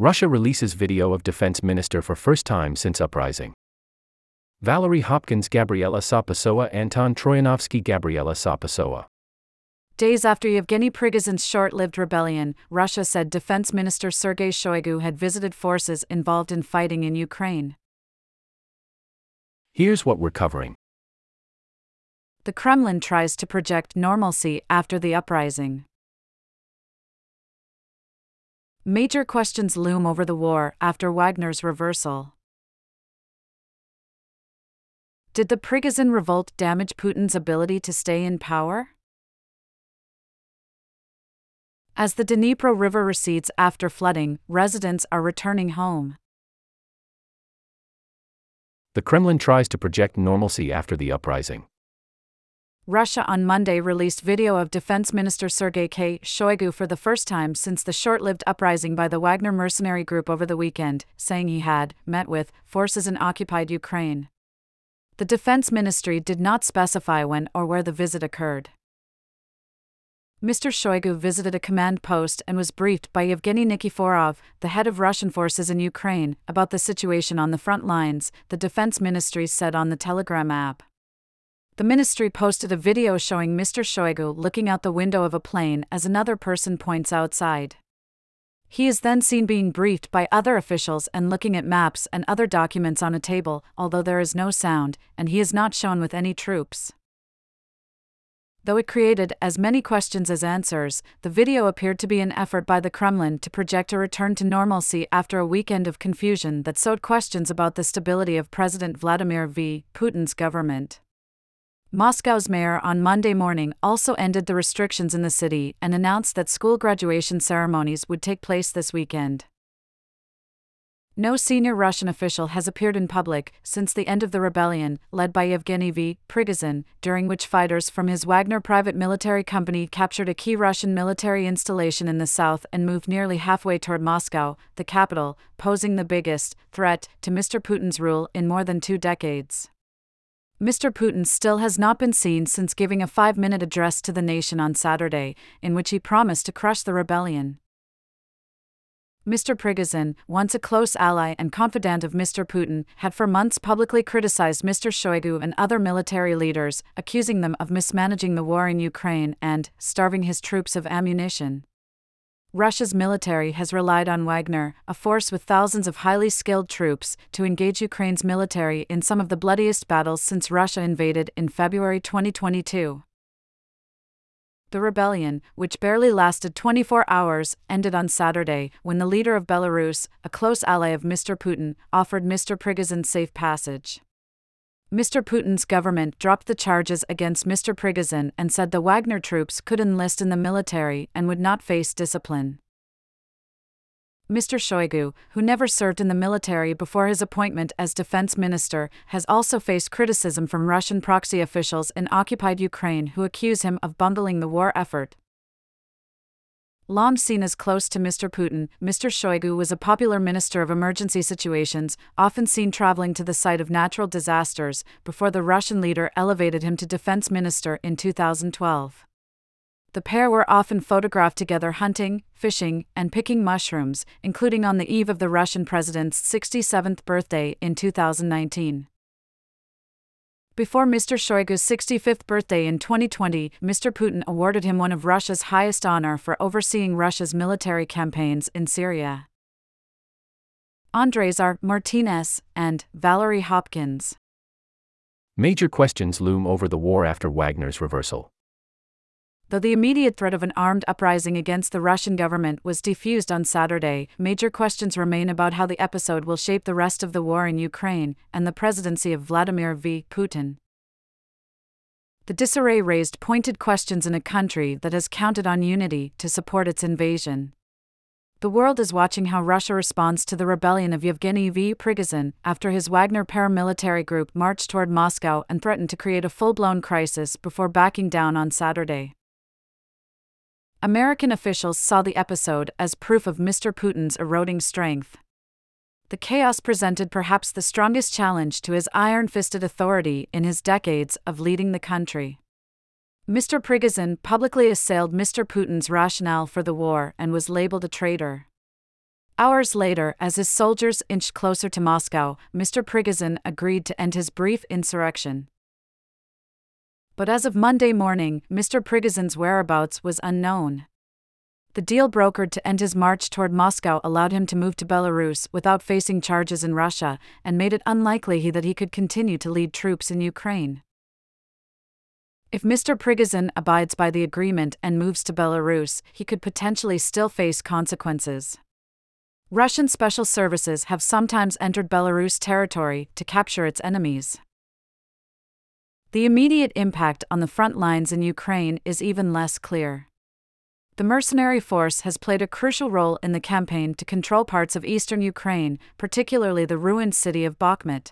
Russia releases video of defense minister for first time since uprising. Valerie Hopkins, Gabriela Sá Pessoa, Anton Troianovski, Gabriela Sá Pessoa. Days after Yevgeny Prigozhin's short lived rebellion, Russia said Defense Minister Sergei Shoigu had visited forces involved in fighting in Ukraine. Here's what we're covering. The Kremlin tries to project normalcy after the uprising. Major questions loom over the war after Wagner's reversal. Did the Prigozhin revolt damage Putin's ability to stay in power? As the Dnipro River recedes after flooding, residents are returning home. The Kremlin tries to project normalcy after the uprising. Russia on Monday released video of Defense Minister Sergei K. Shoigu for the first time since the short lived uprising by the Wagner mercenary group over the weekend, saying he had met with forces in occupied Ukraine. The Defense Ministry did not specify when or where the visit occurred. Mr. Shoigu visited a command post and was briefed by Yevgeny Nikiforov, the head of Russian forces in Ukraine, about the situation on the front lines, the Defense Ministry said on the Telegram app. The ministry posted a video showing Mr. Shoigu looking out the window of a plane as another person points outside. He is then seen being briefed by other officials and looking at maps and other documents on a table, although there is no sound, and he is not shown with any troops. Though it created as many questions as answers, the video appeared to be an effort by the Kremlin to project a return to normalcy after a weekend of confusion that sowed questions about the stability of President Vladimir V. Putin's government. Moscow's mayor on Monday morning also ended the restrictions in the city and announced that school graduation ceremonies would take place this weekend. No senior Russian official has appeared in public since the end of the rebellion, led by Yevgeny V. Prigozhin, during which fighters from his Wagner private military company captured a key Russian military installation in the south and moved nearly halfway toward Moscow, the capital, posing the biggest threat to Mr. Putin's rule in more than two decades. Mr. Putin still has not been seen since giving a five minute address to the nation on Saturday, in which he promised to crush the rebellion. Mr. Prigozhin, once a close ally and confidant of Mr. Putin, had for months publicly criticized Mr. Shoigu and other military leaders, accusing them of mismanaging the war in Ukraine and starving his troops of ammunition. Russia's military has relied on Wagner, a force with thousands of highly skilled troops, to engage Ukraine's military in some of the bloodiest battles since Russia invaded in February 2022. The rebellion, which barely lasted 24 hours, ended on Saturday when the leader of Belarus, a close ally of Mr. Putin, offered Mr. Prigozhin safe passage. Mr. Putin's government dropped the charges against Mr. Prigozhin and said the Wagner troops could enlist in the military and would not face discipline. Mr. Shoigu, who never served in the military before his appointment as defense minister, has also faced criticism from Russian proxy officials in occupied Ukraine who accuse him of bundling the war effort. Long seen as close to Mr. Putin, Mr. Shoigu was a popular minister of emergency situations, often seen traveling to the site of natural disasters, before the Russian leader elevated him to defense minister in 2012. The pair were often photographed together hunting, fishing, and picking mushrooms, including on the eve of the Russian president's 67th birthday in 2019. Before Mr. Shoigu's 65th birthday in 2020, Mr. Putin awarded him one of Russia's highest honor for overseeing Russia's military campaigns in Syria. Andres R. Martinez and Valerie Hopkins. Major questions loom over the war after Wagner's reversal. Though the immediate threat of an armed uprising against the Russian government was defused on Saturday, major questions remain about how the episode will shape the rest of the war in Ukraine and the presidency of Vladimir V. Putin. The disarray raised pointed questions in a country that has counted on unity to support its invasion. The world is watching how Russia responds to the rebellion of Yevgeny V. Prigozhin after his Wagner paramilitary group marched toward Moscow and threatened to create a full blown crisis before backing down on Saturday. American officials saw the episode as proof of Mr. Putin's eroding strength. The chaos presented perhaps the strongest challenge to his iron fisted authority in his decades of leading the country. Mr. Prigozhin publicly assailed Mr. Putin's rationale for the war and was labeled a traitor. Hours later, as his soldiers inched closer to Moscow, Mr. Prigozhin agreed to end his brief insurrection. But as of Monday morning, Mr. Prigozhin's whereabouts was unknown. The deal brokered to end his march toward Moscow allowed him to move to Belarus without facing charges in Russia and made it unlikely that he could continue to lead troops in Ukraine. If Mr. Prigozhin abides by the agreement and moves to Belarus, he could potentially still face consequences. Russian special services have sometimes entered Belarus territory to capture its enemies. The immediate impact on the front lines in Ukraine is even less clear. The mercenary force has played a crucial role in the campaign to control parts of eastern Ukraine, particularly the ruined city of Bakhmut.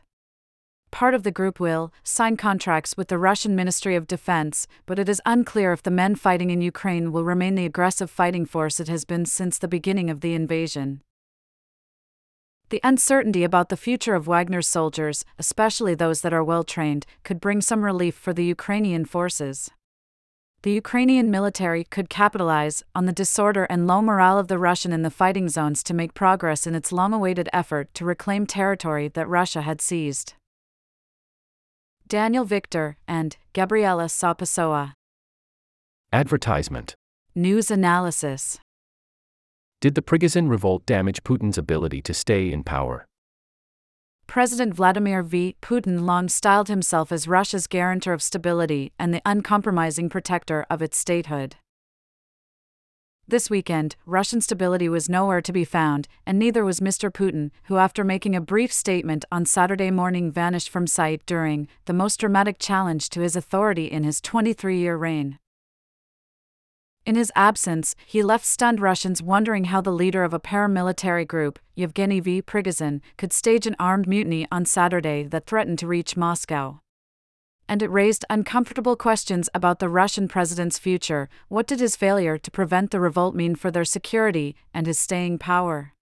Part of the group will sign contracts with the Russian Ministry of Defense, but it is unclear if the men fighting in Ukraine will remain the aggressive fighting force it has been since the beginning of the invasion. The uncertainty about the future of Wagner's soldiers, especially those that are well trained, could bring some relief for the Ukrainian forces the Ukrainian military could capitalize on the disorder and low morale of the Russian in the fighting zones to make progress in its long awaited effort to reclaim territory that Russia had seized. Daniel Victor and Gabriela Sá Pessoa. Advertisement News Analysis Did the Prigozhin revolt damage Putin's ability to stay in power? President Vladimir V. Putin long styled himself as Russia's guarantor of stability and the uncompromising protector of its statehood. This weekend, Russian stability was nowhere to be found, and neither was Mr. Putin, who, after making a brief statement on Saturday morning, vanished from sight during the most dramatic challenge to his authority in his 23 year reign. In his absence, he left stunned Russians wondering how the leader of a paramilitary group, Yevgeny V. Prigozhin, could stage an armed mutiny on Saturday that threatened to reach Moscow. And it raised uncomfortable questions about the Russian president's future. What did his failure to prevent the revolt mean for their security and his staying power?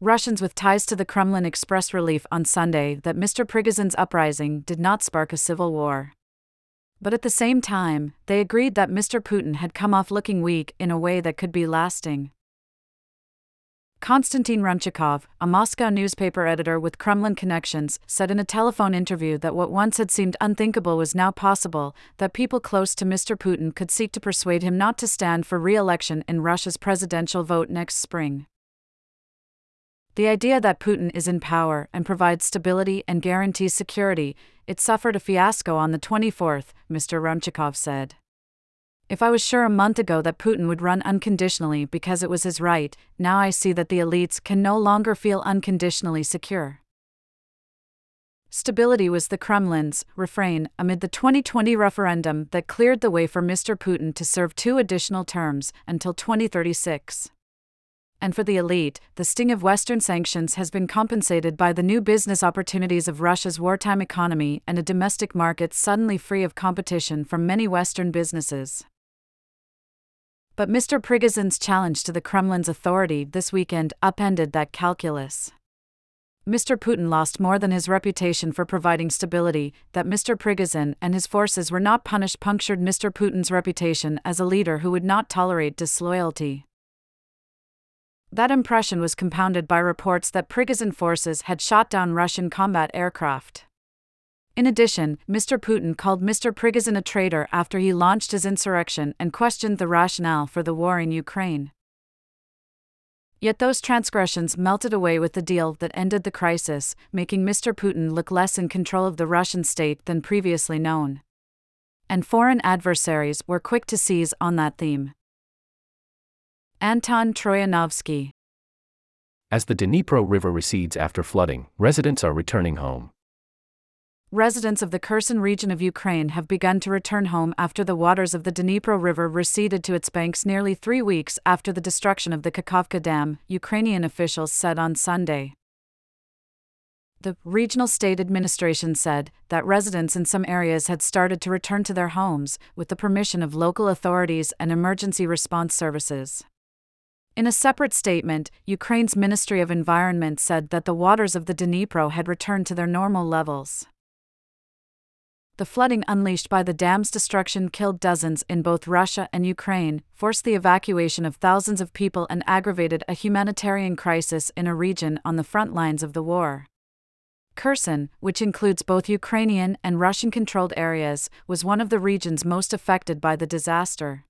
Russians with ties to the Kremlin expressed relief on Sunday that Mr. Prigozhin's uprising did not spark a civil war. But at the same time, they agreed that Mr. Putin had come off looking weak in a way that could be lasting. Konstantin Remchukov, a Moscow newspaper editor with Kremlin connections, said in a telephone interview that what once had seemed unthinkable was now possible that people close to Mr. Putin could seek to persuade him not to stand for re election in Russia's presidential vote next spring. The idea that Putin is in power and provides stability and guarantees security, it suffered a fiasco on the 24th, Mr. Remchukov said. If I was sure a month ago that Putin would run unconditionally because it was his right, now I see that the elites can no longer feel unconditionally secure. Stability was the Kremlin's refrain amid the 2020 referendum that cleared the way for Mr. Putin to serve two additional terms until 2036 and for the elite, the sting of Western sanctions has been compensated by the new business opportunities of Russia's wartime economy and a domestic market suddenly free of competition from many Western businesses. But Mr. Prigozhin's challenge to the Kremlin's authority this weekend upended that calculus. Mr. Putin lost more than his reputation for providing stability, that Mr. Prigozhin and his forces were not punished punctured Mr. Putin's reputation as a leader who would not tolerate disloyalty. That impression was compounded by reports that Prigozhin forces had shot down Russian combat aircraft. In addition, Mr. Putin called Mr. Prigozhin a traitor after he launched his insurrection and questioned the rationale for the war in Ukraine. Yet those transgressions melted away with the deal that ended the crisis, making Mr. Putin look less in control of the Russian state than previously known. And foreign adversaries were quick to seize on that theme. Anton Troianovski. As the Dnipro River recedes after flooding, residents are returning home. Residents of the Kherson region of Ukraine have begun to return home after the waters of the Dnipro River receded to its banks nearly three weeks after the destruction of the Kakhovka Dam, Ukrainian officials said on Sunday. The regional state administration said that residents in some areas had started to return to their homes with the permission of local authorities and emergency response services. In a separate statement, Ukraine's Ministry of Environment said that the waters of the Dnipro had returned to their normal levels. The flooding unleashed by the dam's destruction killed dozens in both Russia and Ukraine, forced the evacuation of thousands of people, and aggravated a humanitarian crisis in a region on the front lines of the war. Kherson, which includes both Ukrainian and Russian controlled areas, was one of the regions most affected by the disaster.